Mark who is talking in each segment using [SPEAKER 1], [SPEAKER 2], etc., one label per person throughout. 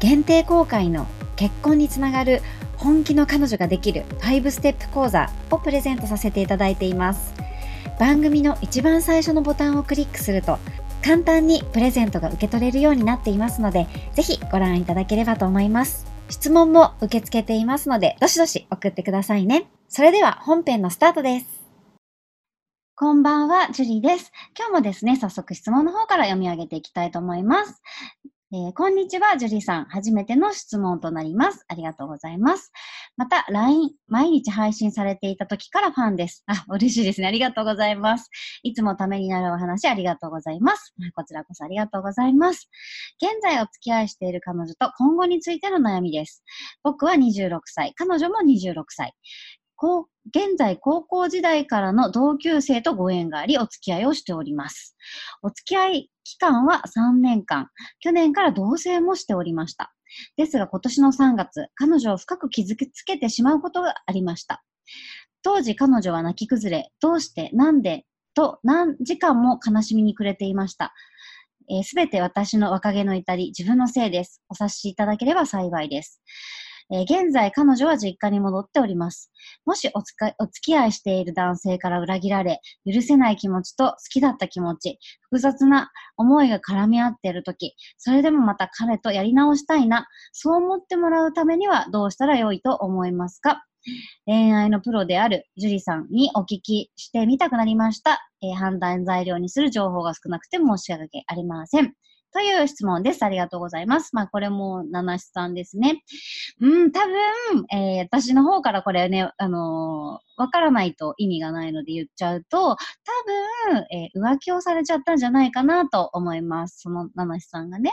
[SPEAKER 1] 限定公開の結婚につながる本気の彼女ができる5ステップ講座をプレゼントさせていただいています。番組の一番最初のボタンをクリックすると簡単にプレゼントが受け取れるようになっていますので、ぜひご覧いただければと思います。質問も受け付けていますので、どしどし送ってくださいね。それでは本編のスタートです。こんばんは、ジュリーです。今日もですね、早速質問の方から読み上げていきたいと思います。えー、こんにちは、ジュリーさん。初めての質問となります。ありがとうございます。また、LINE、毎日配信されていた時からファンです。あ、嬉しいですね。ありがとうございます。いつもためになるお話ありがとうございます。こちらこそありがとうございます。現在お付き合いしている彼女と今後についての悩みです。僕は26歳、彼女も26歳。現在高校時代からの同級生とご縁があり、お付き合いをしております。お付き合い期間は3年間。去年から同棲もしておりました。ですが今年の3月、彼女を深く傷つけてしまうことがありました。当時彼女は泣き崩れ、どうして、なんで、と何時間も悲しみに暮れていました。す、べ、て私の若気の至り、自分のせいです。お察しいただければ幸いです。えー、現在彼女は実家に戻っております。もしおつかお付き合いしている男性から裏切られ、許せない気持ちと好きだった気持ち、複雑な思いが絡み合っているとき、それでもまた彼とやり直したいな、そう思ってもらうためにはどうしたらよいと思いますか？恋愛のプロである樹里さんにお聞きしてみたくなりました。えー、判断材料にする情報が少なくて申し訳ありません。という質問です。ありがとうございます。まあ、これも、七七さんですね。うん、多分、えー、私の方からこれね、あのー、わからないと意味がないので言っちゃうと、多分、えー、浮気をされちゃったんじゃないかなと思います。その七七さんがね。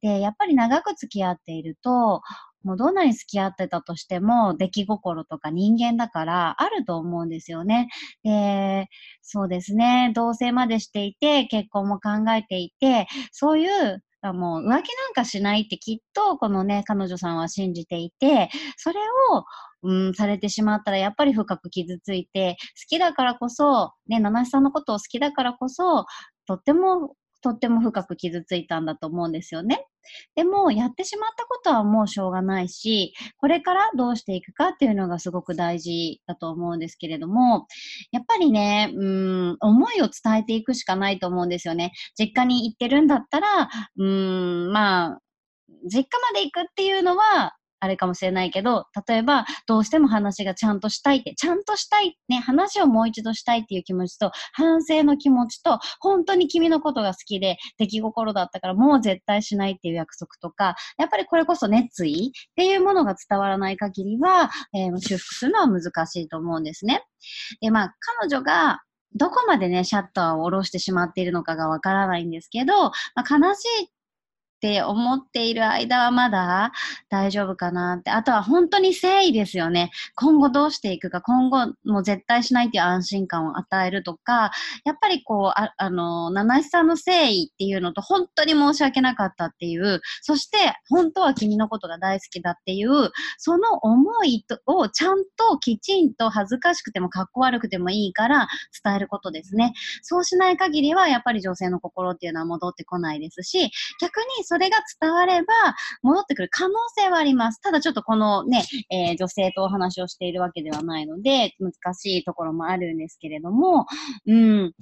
[SPEAKER 1] で、やっぱり長く付き合っていると、もうどんなに付き合ってたとしても、出来心とか人間だからあると思うんですよね。で、そうですね、同棲までしていて、結婚も考えていて、そういうもう浮気なんかしないってきっとこのね、彼女さんは信じていて、それを、うん、されてしまったらやっぱり深く傷ついて、好きだからこそ、ね、七七さんのことを好きだからこそ、とってもとっても深く傷ついたんだと思うんですよね。でも、やってしまったことはもうしょうがないし、これからどうしていくかっていうのがすごく大事だと思うんですけれども、やっぱりね、うん、思いを伝えていくしかないと思うんですよね。実家に行ってるんだったら、うん、まあ、実家まで行くっていうのは、あれかもしれないけど、例えば、どうしても話がちゃんとしたいって、ちゃんとしたい、ね、話をもう一度したいっていう気持ちと、反省の気持ちと、本当に君のことが好きで、出来心だったからもう絶対しないっていう約束とか、やっぱりこれこそ熱意っていうものが伝わらない限りは、えー、修復するのは難しいと思うんですね。で、まあ、彼女が、どこまでね、シャッターを下ろしてしまっているのかがわからないんですけど、まあ、悲しいって思っている間はまだ大丈夫かなって。あとは本当に誠意ですよね。今後どうしていくか、今後もう絶対しないっていう安心感を与えるとか、やっぱりこう、ああの、七七さんの誠意っていうのと本当に申し訳なかったっていう、そして本当は君のことが大好きだっていう、その思いをちゃんときちんと恥ずかしくてもかっこ悪くてもいいから伝えることですね。そうしない限りはやっぱり女性の心っていうのは戻ってこないですし、逆に
[SPEAKER 2] それが伝われば、戻ってくる可能性はあります。ただちょっとこのね、えー、女性とお話をしているわけではないので、難しいところもあるんですけれども、うん。やっ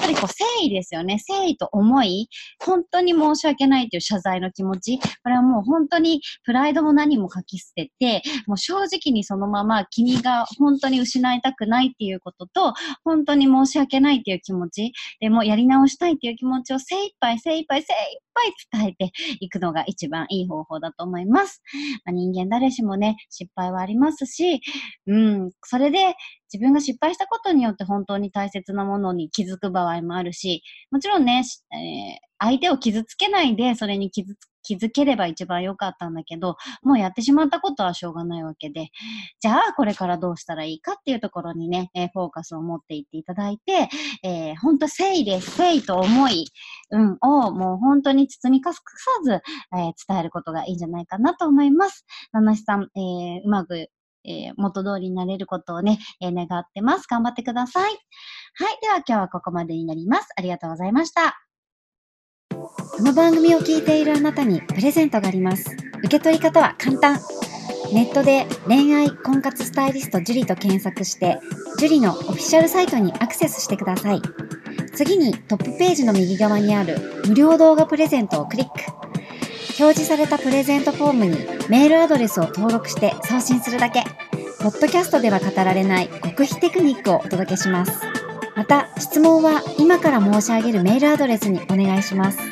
[SPEAKER 2] ぱりこう、誠意ですよね。誠意と思い、本当に申し訳ないという謝罪の気持ち、これはもう本当にプライドも何も書き捨てて、もう正直にそのまま君が本当に失いたくないっていうことと、本当に申し訳ないっていう気持ち、でもやり直したいっていう気持ちを精一杯精一杯精一杯伝えていくのが一番いい方法だと思います。まあ、人間誰しもね、失敗はありますし、うん、それで自分が失敗したことによって本当に大切なものに気づく場合もあるし、もちろんね、えー、相手を傷つけないでそれに傷つ気づければ一番良かったんだけど、もうやってしまったことはしょうがないわけで、じゃあこれからどうしたらいいかっていうところにね、えー、フォーカスを持っていっていただいて、えー、本当誠意です。誠意と思い、うん、をもう本当に包み隠さず、えー、伝えることがいいんじゃないかなと思います。七七さん、えー、うまくえー、元通りになれることをね、えー、願ってます。頑張ってください。はい。では今日はここまでになります。ありがとうございました。この番組を聞いているあなたにプレゼントがあります。受け取り方は簡単。ネットで恋愛婚活スタイリスト樹と検索して、樹のオフィシャルサイトにアクセスしてください。次にトップページの右側にある無料動画プレゼントをクリック。表示されたプレゼントフォームにメールアドレスを登録して送信するだけ。ポッドキャストでは語られない極秘テクニックをお届けします。また、質問は今から申し上げるメールアドレスにお願いします。